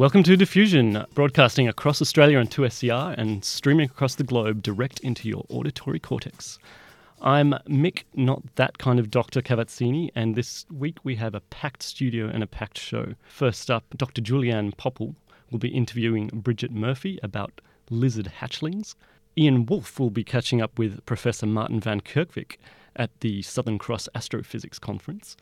Welcome to Diffusion, broadcasting across Australia on 2SER and streaming across the globe direct into your auditory cortex. I'm Mick, not that kind of Dr. Cavazzini, and this week we have a packed studio and a packed show. First up, Dr. Julianne Popple will be interviewing Bridget Murphy about lizard hatchlings. Ian Woolf will be catching up with Professor Martin van Kerkwijk at the Southern Cross Astrophysics Conference.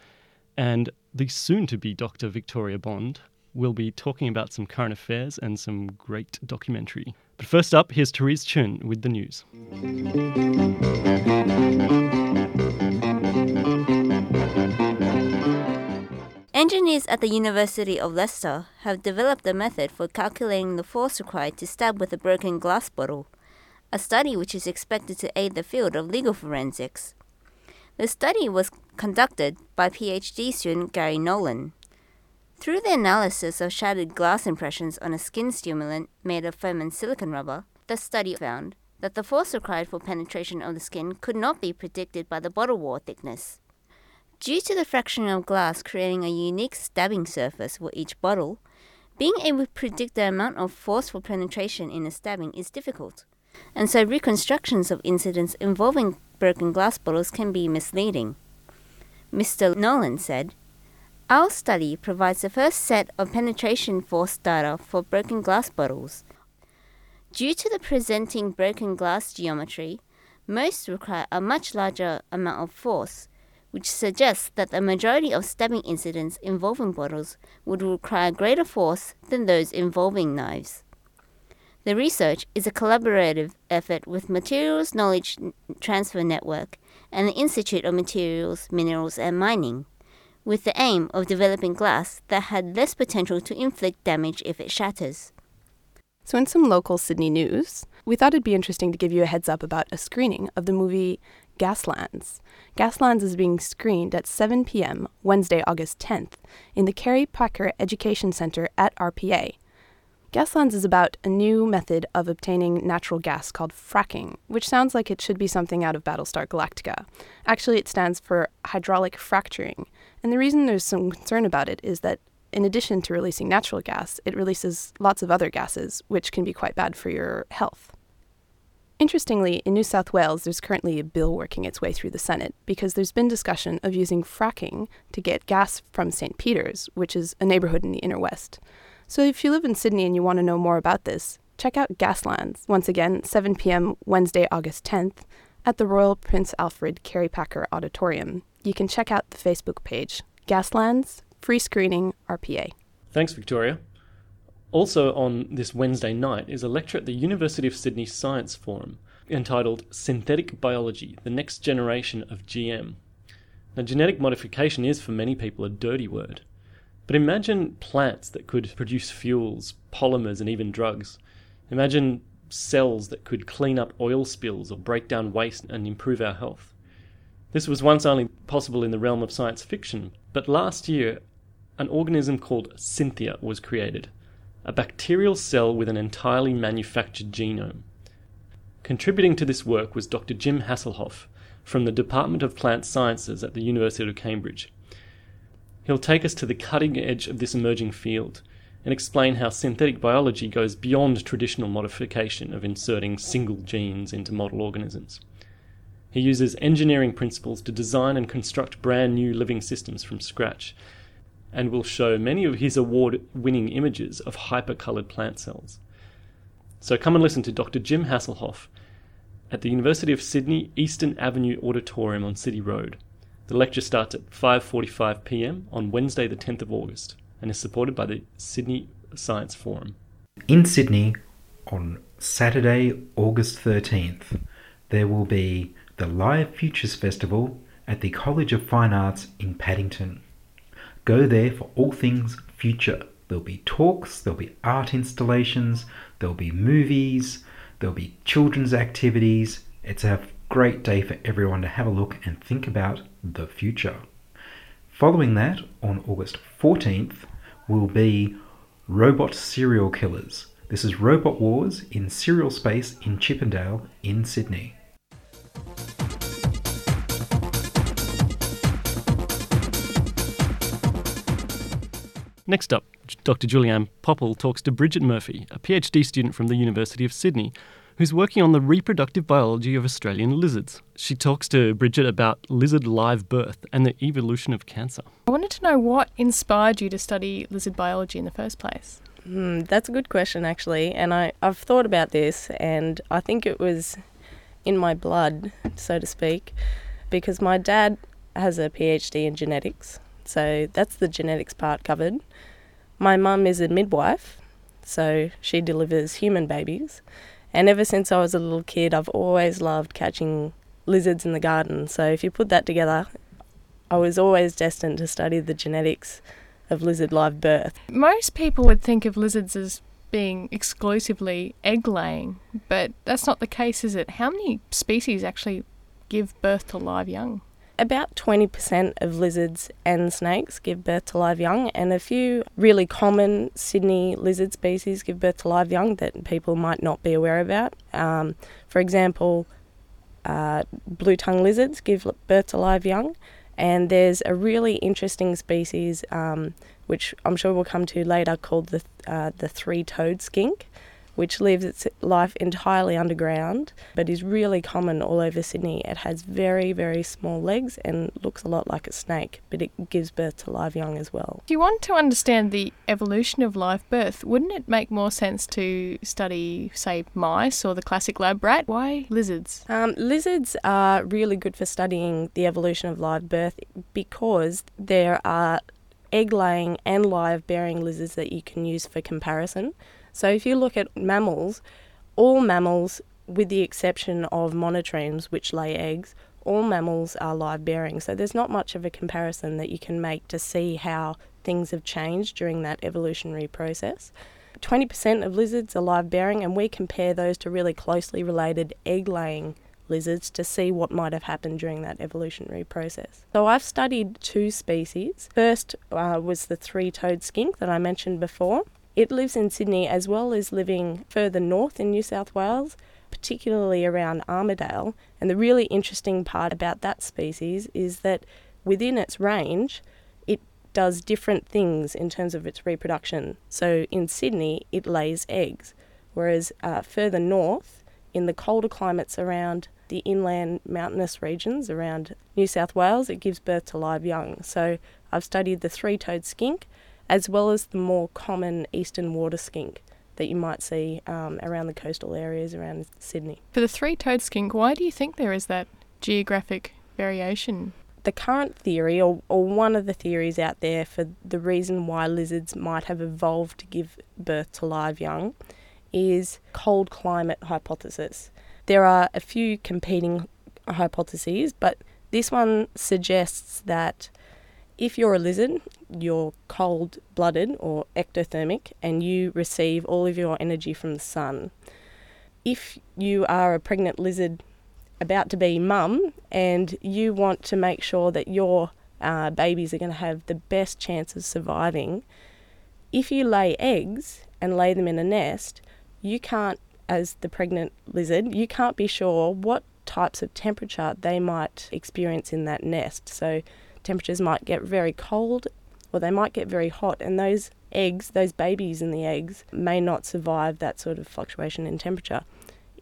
And the soon to be Dr. Victoria Bond will be talking about some current affairs and some great documentary. But first up, here's Therese Chun with the news. Engineers at the University of Leicester have developed a method for calculating the force required to stab with a broken glass bottle, a study which is expected to aid the field of legal forensics. The study was conducted by PhD student Gary Nolan. Through the analysis of shattered glass impressions on a skin simulant made of foam and silicon rubber, the study found that the force required for penetration of the skin could not be predicted by the bottle wall thickness. Due to the fraction of glass creating a unique stabbing surface for each bottle, being able to predict the amount of force for penetration in a stabbing is difficult, and so reconstructions of incidents involving broken glass bottles can be misleading. Mr. Nolan said, Our study provides the first set of penetration force data for broken glass bottles. Due to the presenting broken glass geometry, most require a much larger amount of force, which suggests that the majority of stabbing incidents involving bottles would require greater force than those involving knives. The research is a collaborative effort with Materials Knowledge Transfer Network and the Institute of Materials, Minerals and Mining, with the aim of developing glass that had less potential to inflict damage if it shatters. So, in some local Sydney news, we thought it'd be interesting to give you a heads up about a screening of the movie Gaslands. Gaslands is being screened at 7 p.m. Wednesday, August 10th, in the Kerry Packer Education Center at RPA. Gaslands is about a new method of obtaining natural gas called fracking, which sounds like it should be something out of Battlestar Galactica. Actually, it stands for hydraulic fracturing, and the reason there's some concern about it is that in addition to releasing natural gas, it releases lots of other gases, which can be quite bad for your health. Interestingly, in New South Wales, there's currently a bill working its way through the Senate because there's been discussion of using fracking to get gas from St. Peter's, which is a neighborhood in the inner west. So if you live in Sydney and you want to know more about this, check out Gaslands, once again, 7 p.m. Wednesday, August 10th, at the Royal Prince Alfred Kerry Packer Auditorium. You can check out the Facebook page, Gaslands, Free Screening, RPA. Thanks, Victoria. Also on this Wednesday night is a lecture at the University of Sydney Science Forum entitled Synthetic Biology The Next Generation of GM. Now, genetic modification is for many people a dirty word, but imagine plants that could produce fuels, polymers, and even drugs. Imagine cells that could clean up oil spills or break down waste and improve our health. This was once only possible in the realm of science fiction, but last year an organism called Synthia was created, a bacterial cell with an entirely manufactured genome. Contributing to this work was Dr. Jim Haseloff from the Department of Plant Sciences at the University of Cambridge. He'll take us to the cutting edge of this emerging field and explain how synthetic biology goes beyond traditional modification of inserting single genes into model organisms. He uses engineering principles to design and construct brand new living systems from scratch, and will show many of his award winning images of hyper-coloured plant cells. So come and listen to Dr. Jim Haseloff at the University of Sydney Eastern Avenue Auditorium on City Road. The lecture starts at 5:45 p.m. on Wednesday the 10th of August and is supported by the Sydney Science Forum. In Sydney on Saturday, August 13th, there will be the Live Futures Festival at the College of Fine Arts in Paddington. Go there for all things future. There'll be talks, there'll be art installations, there'll be movies, There'll be children's activities. It's a great day for everyone to have a look and think about the future. Following that, on August 14th, will be Robot Serial Killers. This is Robot Wars in Serial Space in Chippendale in Sydney. Next up, Dr. Julianne Popple talks to Bridget Murphy, a PhD student from the University of Sydney, who's working on the reproductive biology of Australian lizards. She talks to Bridget about lizard live birth and the evolution of cancer. I wanted to know what inspired you to study lizard biology in the first place. Hmm, that's a good question, actually. And I, I've thought about this, and I think it was in my blood, so to speak, because my dad has a PhD in genetics. So that's the genetics part covered. My mum is a midwife, so she delivers human babies. And ever since I was a little kid, I've always loved catching lizards in the garden. So if you put that together, I was always destined to study the genetics of lizard live birth. Most people would think of lizards as being exclusively egg laying, but that's not the case, is it? How many species actually give birth to live young? About 20% of lizards and snakes give birth to live young, and a few really common Sydney lizard species give birth to live young that people might not be aware about. Um, for example, uh, blue tongue lizards give birth to live young, and there's a really interesting species um, which I'm sure we'll come to later called the uh, the three-toed skink, which lives its life entirely underground but is really common all over Sydney. It has very, very small legs and looks a lot like a snake, but it gives birth to live young as well. If you want to understand the evolution of live birth, wouldn't it make more sense to study, say, mice or the classic lab rat? Why lizards? Um, lizards are really good for studying the evolution of live birth because there are egg laying and live bearing lizards that you can use for comparison. So if you look at mammals, all mammals, with the exception of monotremes, which lay eggs, all mammals are live bearing. So there's not much of a comparison that you can make to see how things have changed during that evolutionary process. 20% of lizards are live bearing, and we compare those to really closely related egg laying lizards to see what might have happened during that evolutionary process. So I've studied two species. First uh, was the three toed skink that I mentioned before. It lives in Sydney as well as living further north in New South Wales, particularly around Armidale. And the really interesting part about that species is that within its range, it does different things in terms of its reproduction. So in Sydney, it lays eggs, whereas uh, further north, in the colder climates around the inland mountainous regions around New South Wales, it gives birth to live young. So I've studied the three toed skink as well as the more common eastern water skink that you might see um, around the coastal areas around Sydney. For the three toed skink, why do you think there is that geographic variation? The current theory, or, or one of the theories out there for the reason why lizards might have evolved to give birth to live young, is cold climate hypothesis. There are a few competing hypotheses, but this one suggests that if you're a lizard, you're cold blooded or ectothermic and you receive all of your energy from the sun. If you are a pregnant lizard about to be mum and you want to make sure that your uh, babies are going to have the best chance of surviving, if you lay eggs and lay them in a nest, you can't, as the pregnant lizard, you can't be sure what types of temperature they might experience in that nest. So temperatures might get very cold or they might get very hot, and those eggs, those babies in the eggs, may not survive that sort of fluctuation in temperature.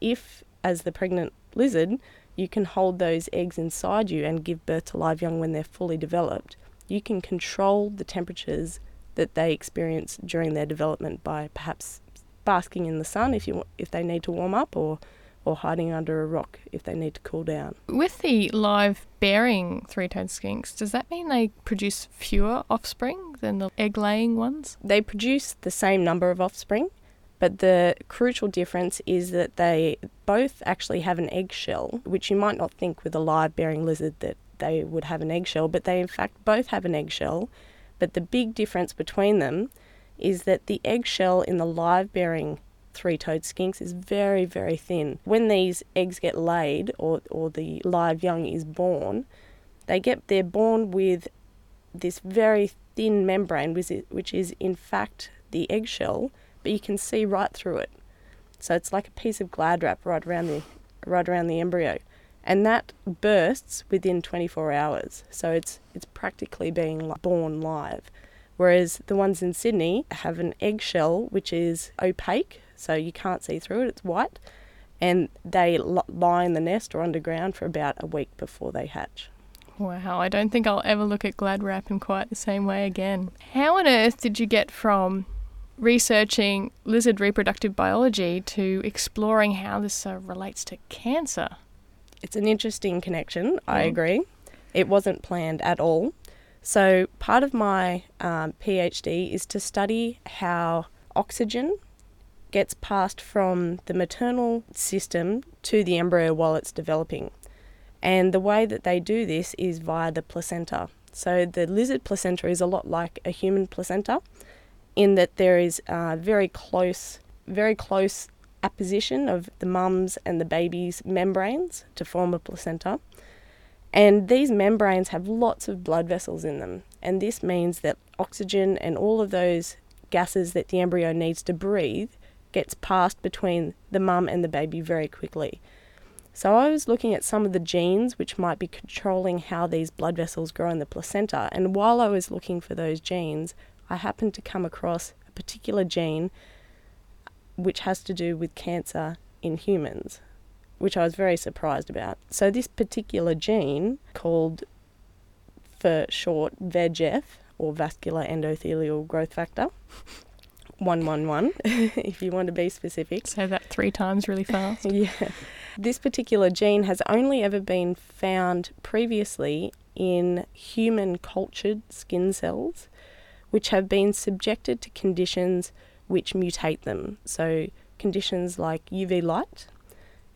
If, as the pregnant lizard, you can hold those eggs inside you and give birth to live young when they're fully developed, you can control the temperatures that they experience during their development by perhaps basking in the sun if you if they need to warm up or or hiding under a rock if they need to cool down. With the live bearing three toed skinks, does that mean they produce fewer offspring than the egg laying ones? They produce the same number of offspring, but the crucial difference is that they both actually have an eggshell, which you might not think with a live bearing lizard that they would have an eggshell, but they in fact both have an eggshell. But the big difference between them is that the eggshell in the live bearing three toed skinks is very, very thin. When these eggs get laid or, or the live young is born, they get they're born with this very thin membrane, which is, which is in fact the eggshell, but you can see right through it. So it's like a piece of glad wrap right around the right around the embryo, and that bursts within 24 hours. So it's it's practically being born live. Whereas the ones in Sydney have an eggshell which is opaque, so you can't see through it. It's white, and they lie in the nest or underground for about a week before they hatch. Wow, I don't think I'll ever look at glad wrap in quite the same way again. How on earth did you get from researching lizard reproductive biology to exploring how this uh, relates to cancer? It's an interesting connection, I agree. It wasn't planned at all. So, part of my um, PhD is to study how oxygen gets passed from the maternal system to the embryo while it's developing. And the way that they do this is via the placenta. So, the lizard placenta is a lot like a human placenta in that there is a very close, very close apposition of the mum's and the baby's membranes to form a placenta. And these membranes have lots of blood vessels in them. And this means that oxygen and all of those gases that the embryo needs to breathe gets passed between the mum and the baby very quickly. So I was looking at some of the genes which might be controlling how these blood vessels grow in the placenta. And while I was looking for those genes, I happened to come across a particular gene which has to do with cancer in humans which I was very surprised about. So, this particular gene, called for short VEGF, or vascular endothelial growth factor, 111, if you want to be specific. Say that three times really fast. yeah. This particular gene has only ever been found previously in human cultured skin cells, which have been subjected to conditions which mutate them. So, conditions like UV light,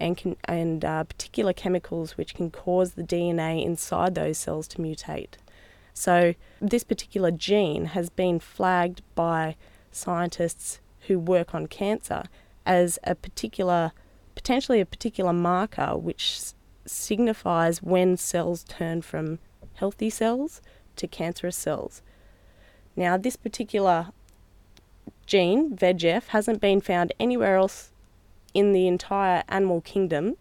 and can, and uh, particular chemicals which can cause the DNA inside those cells to mutate. So this particular gene has been flagged by scientists who work on cancer as a particular, potentially a particular marker which signifies when cells turn from healthy cells to cancerous cells. Now, this particular gene, VEGF, hasn't been found anywhere else in the entire animal kingdom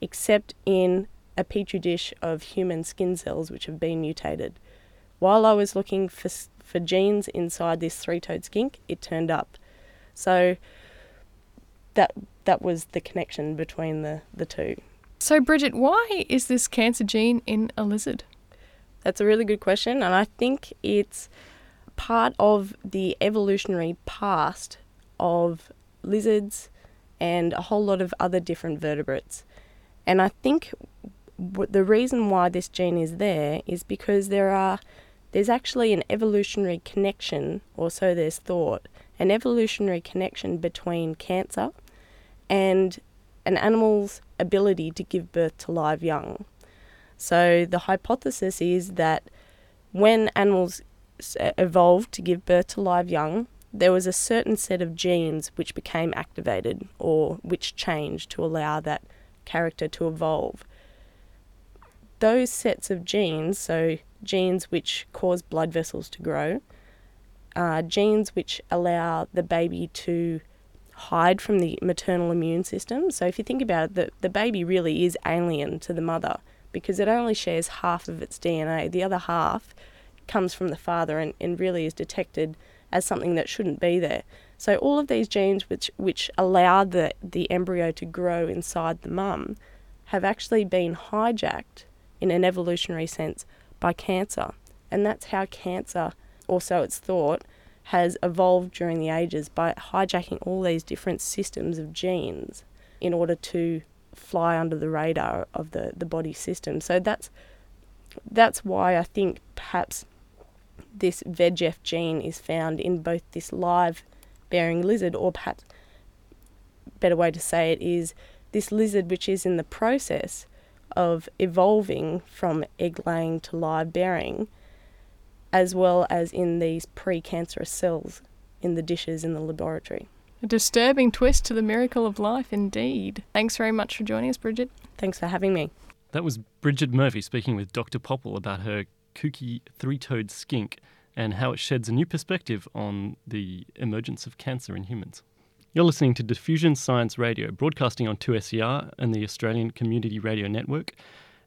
except in a petri dish of human skin cells which have been mutated. While I was looking for, for genes inside this three toed skink, it turned up. So that, that was the connection between the, the two. So, Bridget, why is this cancer gene in a lizard? That's a really good question, and I think it's part of the evolutionary past of lizards and a whole lot of other different vertebrates. And I think the reason why this gene is there is because there are there's actually an evolutionary connection, or so there's thought, an evolutionary connection between cancer and an animal's ability to give birth to live young. So the hypothesis is that when animals uh, evolved to give birth to live young, there was a certain set of genes which became activated or which changed to allow that character to evolve. Those sets of genes, so genes which cause blood vessels to grow, uh, genes which allow the baby to hide from the maternal immune system. So if you think about it, the, the baby really is alien to the mother because it only shares half of its DNA. The other half comes from the father and, and really is detected as something that shouldn't be there. So all of these genes which which allow the, the embryo to grow inside the mum have actually been hijacked in an evolutionary sense by cancer. And that's how cancer, or so it's thought, has evolved during the ages by hijacking all these different systems of genes in order to fly under the radar of the, the body system. So that's that's why I think perhaps this VEGF gene is found in both this live bearing lizard, or perhaps better way to say it is this lizard which is in the process of evolving from egg laying to live bearing, as well as in these precancerous cells in the dishes in the laboratory. A disturbing twist to the miracle of life, indeed. Thanks very much for joining us, Bridget. Thanks for having me. That was Bridget Murphy speaking with Dr. Popple about her kooky three toed skink and how it sheds a new perspective on the emergence of cancer in humans. You're listening to Diffusion Science Radio, broadcasting on 2SER and the Australian Community Radio Network,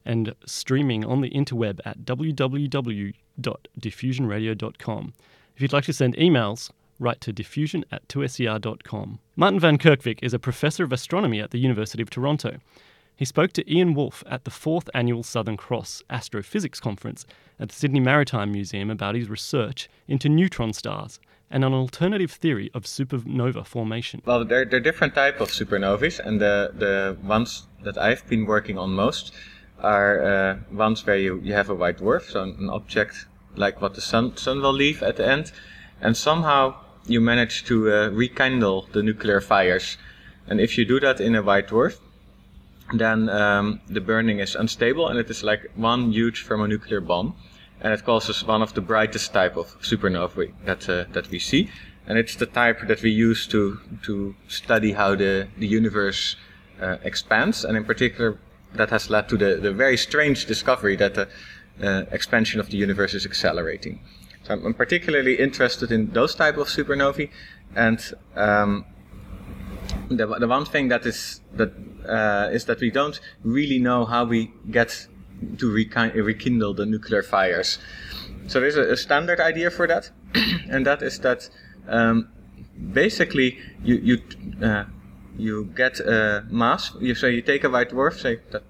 and streaming on the interweb at www.diffusionradio.com. If you'd like to send emails, write to diffusion at 2ser.com. Martin van Kerkwijk is a professor of astronomy at the University of Toronto. He spoke to Ian Woolf at the fourth annual Southern Cross Astrophysics Conference at the Sydney Maritime Museum about his research into neutron stars and an alternative theory of supernova formation. Well, there, there are different types of supernovae, and the, the ones that I've been working on most are uh, ones where you, you have a white dwarf, so an object like what the sun, sun will leave at the end, and somehow you manage to uh, rekindle the nuclear fires. And if you do that in a white dwarf, then um, the burning is unstable and it is like one huge thermonuclear bomb and it causes one of the brightest type of supernovae that uh, that we see, and it's the type that we use to to study how the the universe uh, expands, and in particular, that has led to the the very strange discovery that the uh, expansion of the universe is accelerating. So I'm, I'm, particularly interested in those type of supernovae, and um, the the one thing that is that uh, is that we don't really know how we get to rekindle the nuclear fires. So there's a, a standard idea for that, and that is that um, basically you you uh, you get a mass. You say you take a white dwarf, say that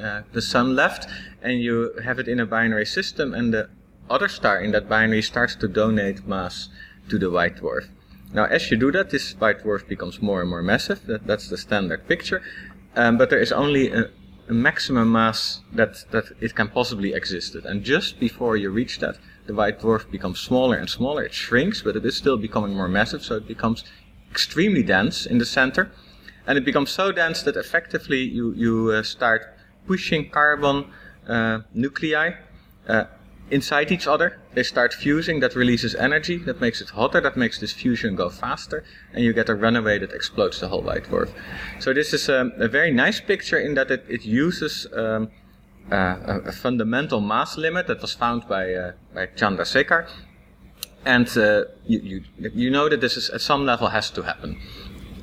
uh, the sun left, and you have it in a binary system, and the other star in that binary starts to donate mass to the white dwarf. Now, as you do that, this white dwarf becomes more and more massive. That, that's the standard picture. Um, but there is only a, a maximum mass that, that it can possibly exist at. And just before you reach that, the white dwarf becomes smaller and smaller. It shrinks, but it is still becoming more massive, so it becomes extremely dense in the center. And it becomes so dense that effectively you, you uh, start pushing carbon uh, nuclei uh, inside each other. They start fusing, that releases energy, that makes it hotter, that makes this fusion go faster, and you get a runaway that explodes the whole white dwarf. So this is um, a very nice picture in that it, it uses um, uh, a, a, fundamental mass limit that was found by, uh, by Chandrasekhar. And uh, you, you, you know that this is at some level has to happen.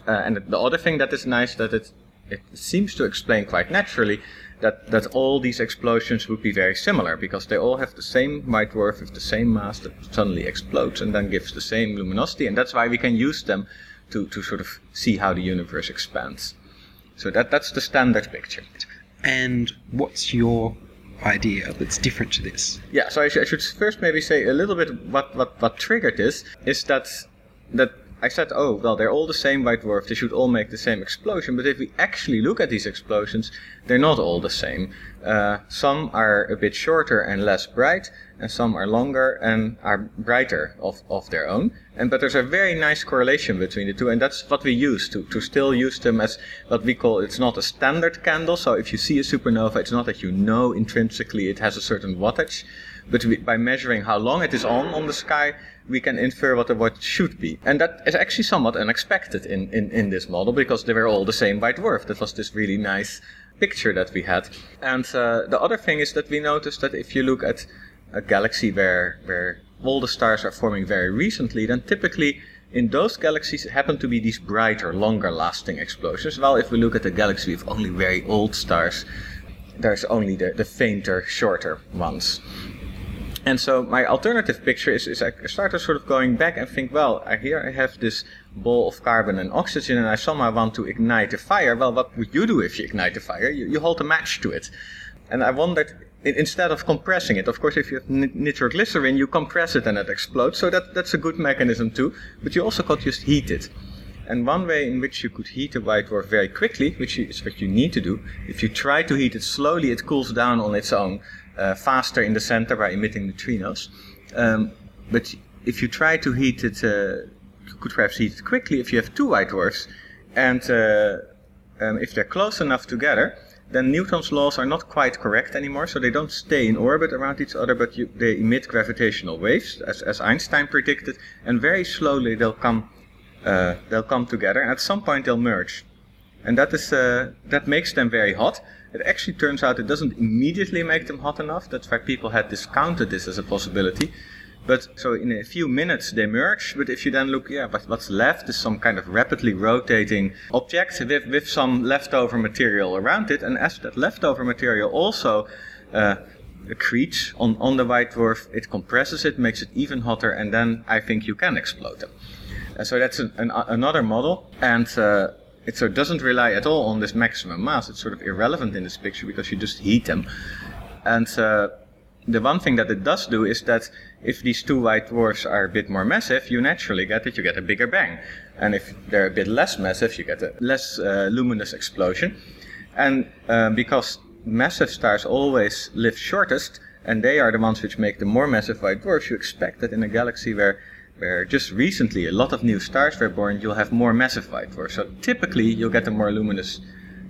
Uh, and the other thing that is nice that it, it seems to explain quite naturally that, that all these explosions would be very similar because they all have the same white dwarf with the same mass that suddenly explodes and then gives the same luminosity, and that's why we can use them to, to sort of see how the universe expands. So that, that's the standard picture. And what's your idea that's different to this? Yeah, so I, sh- I should first maybe say a little bit what, what, what triggered this is that that I said, oh, well, they're all the same white dwarf. They should all make the same explosion. But if we actually look at these explosions, they're not all the same. Uh, some are a bit shorter and less bright, and some are longer and are brighter of, of their own. And but there's a very nice correlation between the two, and that's what we use to, to still use them as what we call it's not a standard candle. So if you see a supernova, it's not that you know intrinsically it has a certain wattage, but we, by measuring how long it is on on the sky, we can infer what the watch should be. And that is actually somewhat unexpected in, in, in this model because they were all the same white dwarf. That was this really nice picture that we had. And uh, the other thing is that we noticed that if you look at a galaxy where, where all the stars are forming very recently, then typically in those galaxies happen to be these brighter, longer lasting explosions. While if we look at a galaxy with only very old stars, there's only the, the fainter, shorter ones. And so my alternative picture is, is I started sort of going back and think, well, here I have this ball of carbon and oxygen and I somehow want to ignite a fire. Well, what would you do if you ignite a fire? You, you hold a match to it. And I wondered, instead of compressing it, of course, if you have nitroglycerin, you compress it and it explodes. So that, that's a good mechanism too. But you also could just heat it. And one way in which you could heat a white dwarf very quickly, which is what you need to do, if you try to heat it slowly, it cools down on its own faster in the center by emitting neutrinos. Um, but if you try to heat it, uh, you could perhaps heat it quickly if you have two white dwarfs. And uh, um, if they're close enough together, then Newton's laws are not quite correct anymore, so they don't stay in orbit around each other, but you, they emit gravitational waves, as, as Einstein predicted, and very slowly they'll come uh, they'll come together, and at some point they'll merge, and that is uh, that makes them very hot. It actually turns out it doesn't immediately make them hot enough. That's why people had discounted this as a possibility. But so in a few minutes they merge. But if you then look, yeah, but what's left is some kind of rapidly rotating object with, with some leftover material around it. And as that leftover material also uh, accretes on, on the white dwarf, it compresses it, makes it even hotter, and then I think you can explode them. Uh, so that's an, an, another model. And uh, it sort of doesn't rely at all on this maximum mass. It's sort of irrelevant in this picture because you just heat them. And uh, the one thing that it does do is that if these two white dwarfs are a bit more massive, you naturally get that you get a bigger bang. And if they're a bit less massive, you get a less uh, luminous explosion. And uh, because massive stars always live shortest, and they are the ones which make the more massive white dwarfs, you expect that in a galaxy where where just recently a lot of new stars were born, you'll have more massive white dwarfs. So typically you'll get a more luminous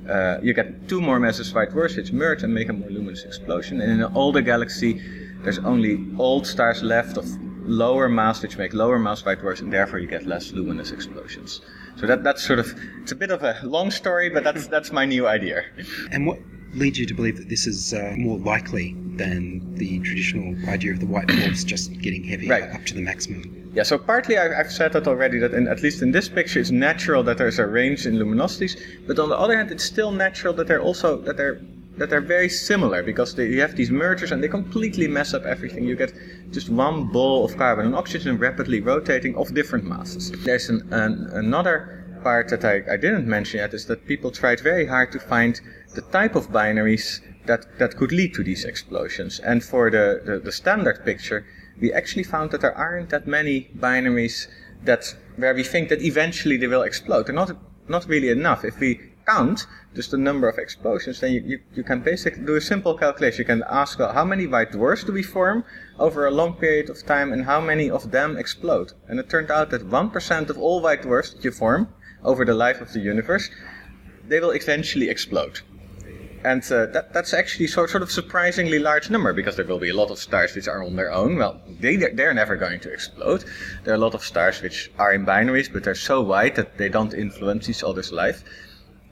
uh, you get two more massive white dwarfs which merge and make a more luminous explosion. And in an older galaxy, there's only old stars left of lower mass which make lower mass white dwarfs, and therefore you get less luminous explosions. So that that's sort of it's a bit of a long story, but that's that's my new idea. And what leads you to believe that this is uh, more likely than the traditional idea of the white dwarfs just getting heavy Right. up to the maximum? Yeah, so partly I, I've said that already, that in, at least in this picture, it's natural that there's a range in luminosities, but on the other hand, it's still natural that they're also that they're that they're very similar because they, you have these mergers and they completely mess up everything. You get just one ball of carbon and oxygen rapidly rotating of different masses. There's an, an, another part that I, I didn't mention yet is that people tried very hard to find the type of binaries that, that could lead to these explosions. And for the, the, the standard picture, we actually found that there aren't that many binaries that where we think that eventually they will explode. They're not not really enough. If we count just the number of explosions, then you, you, you can basically do a simple calculation. You can ask well, how many white dwarfs do we form over a long period of time and how many of them explode. And it turned out that 1% of all white dwarfs that you form over the life of the universe, they will eventually explode. And uh, that, that's actually sort, sort of surprisingly large number because there will be a lot of stars which are on their own. Well, they, they're never going to explode. There are a lot of stars which are in binaries, but they're so wide that they don't influence each other's life.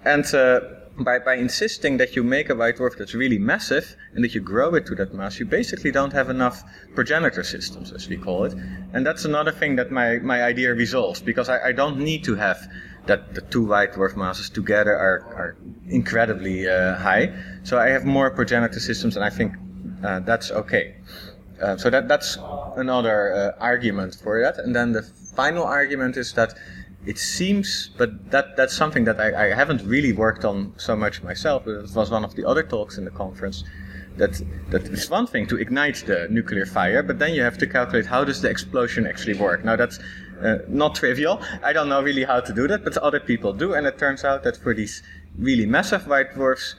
And uh, by, by insisting that you make a white dwarf that's really massive and that you grow it to that mass, you basically don't have enough progenitor systems, as we call it. And that's another thing that my, my idea resolves because I, I don't need to have that the two white dwarf masses together are, are incredibly uh, high. So I have more progenitor systems, and I think uh, that's okay. Uh, so that that's another uh, argument for that. And then the final argument is that it seems, but that that's something that I, I haven't really worked on so much myself. But it was one of the other talks in the conference. That that is one thing to ignite the nuclear fire, but then you have to calculate how does the explosion actually work. Now that's uh, not trivial. I don't know really how to do that, but other people do. And it turns out that for these really massive white dwarfs,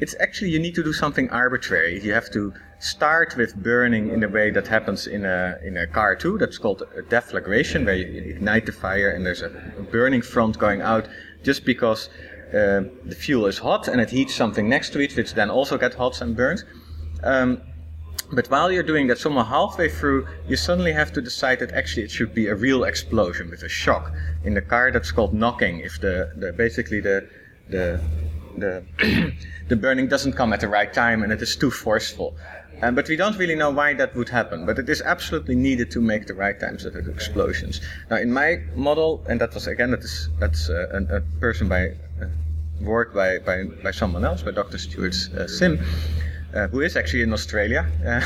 it's actually you need to do something arbitrary. You have to start with burning in the way that happens in a in a car too. That's called a deflagration, where you ignite the fire and there's a burning front going out just because uh, the fuel is hot and it heats something next to it, which then also gets hot and burns. Um, but while you're doing that, somewhere halfway through, you suddenly have to decide that actually it should be a real explosion with a shock. In the car, that's called knocking. If the, the basically the the the the burning doesn't come at the right time and it is too forceful. Um, but we don't really know why that would happen. But it is absolutely needed to make the right times of explosions. Now, in my model, and that was again that is that's uh, a, a person by uh, work by, by by someone else, by Dr. Stuart uh, Sim who is actually in Australia. Uh,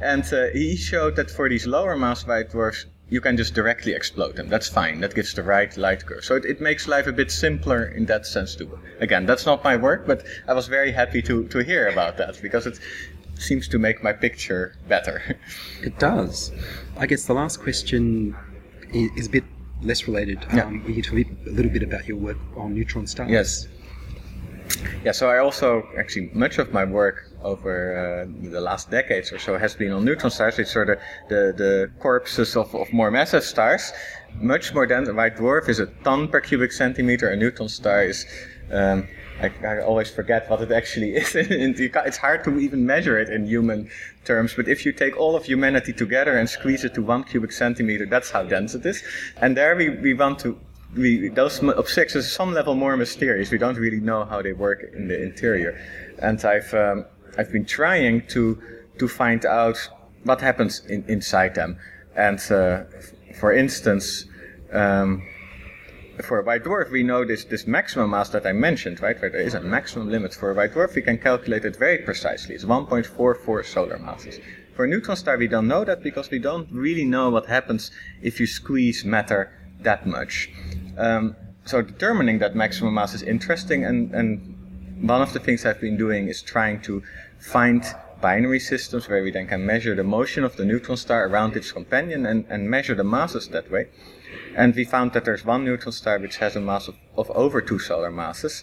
and uh, he showed that for these lower mass white dwarfs, you can just directly explode them. That's fine. That gives the right light curve. So it, it makes life a bit simpler in that sense too. Again, that's not my work, but I was very happy to, to hear about that because it seems to make my picture better. It does. I guess the last question is a bit less related. Yeah. Um, will you tell me a little bit about your work on neutron stars? Yes. Yeah, so I also actually much of my work over uh, the last decades or so has been on neutron stars, which are the, the, the corpses of, of more massive stars. Much more dense. A white dwarf is a ton per cubic centimeter. A neutron star is. Um, I, I always forget what it actually is. It's hard to even measure it in human terms, but if you take all of humanity together and squeeze it to one cubic centimeter, that's how dense it is. And there we, we want to we, those objects are some level more mysterious. We don't really know how they work in the interior, and I've um, I've been trying to to find out what happens in, inside them. And uh, for instance, um, for a white dwarf, we know this, this maximum mass that I mentioned, right? Where there is a maximum limit for a white dwarf, we can calculate it very precisely. It's 1.44 solar masses. For a neutron star, we don't know that because we don't really know what happens if you squeeze matter that much. Um, so determining that maximum mass is interesting, and, and one of the things I've been doing is trying to find binary systems where we then can measure the motion of the neutron star around its companion and, and measure the masses that way. And we found that there's one neutron star which has a mass of, of over two solar masses.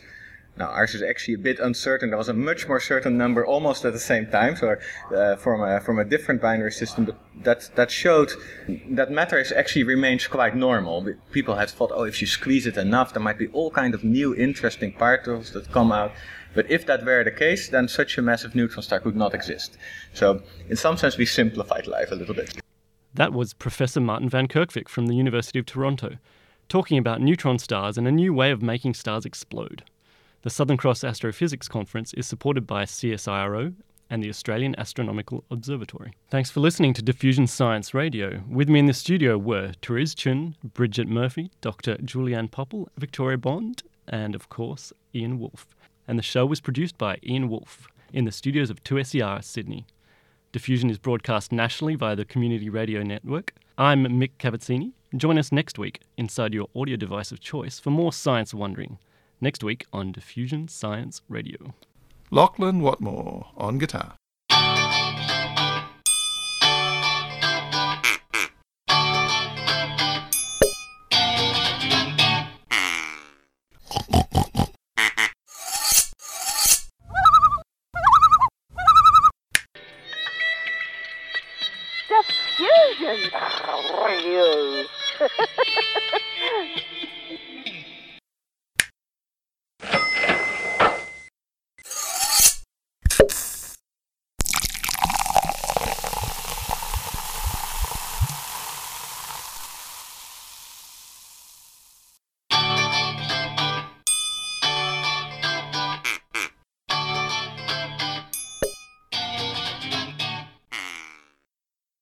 Now, ours is actually a bit uncertain. There was a much more certain number almost at the same time, so uh, from, a, from a different binary system, but that, that showed that matter is actually remains quite normal. People had thought, oh, if you squeeze it enough, there might be all kind of new interesting particles that come out. But if that were the case, then such a massive neutron star could not exist. So, in some sense, we simplified life a little bit. That was Professor Martin van Kerkwijk from the University of Toronto, talking about neutron stars and a new way of making stars explode. The Southern Cross Astrophysics Conference is supported by CSIRO and the Australian Astronomical Observatory. Thanks for listening to Diffusion Science Radio. With me in the studio were Therese Chun, Bridget Murphy, Dr. Julianne Popple, Victoria Bond, and of course, Ian Woolf and the show was produced by Ian Woolf in the studios of 2SER Sydney. Diffusion is broadcast nationally via the Community Radio Network. I'm Mick Cavazzini. Join us next week inside your audio device of choice for more science wondering. Next week on Diffusion Science Radio. Lachlan Watmore on guitar.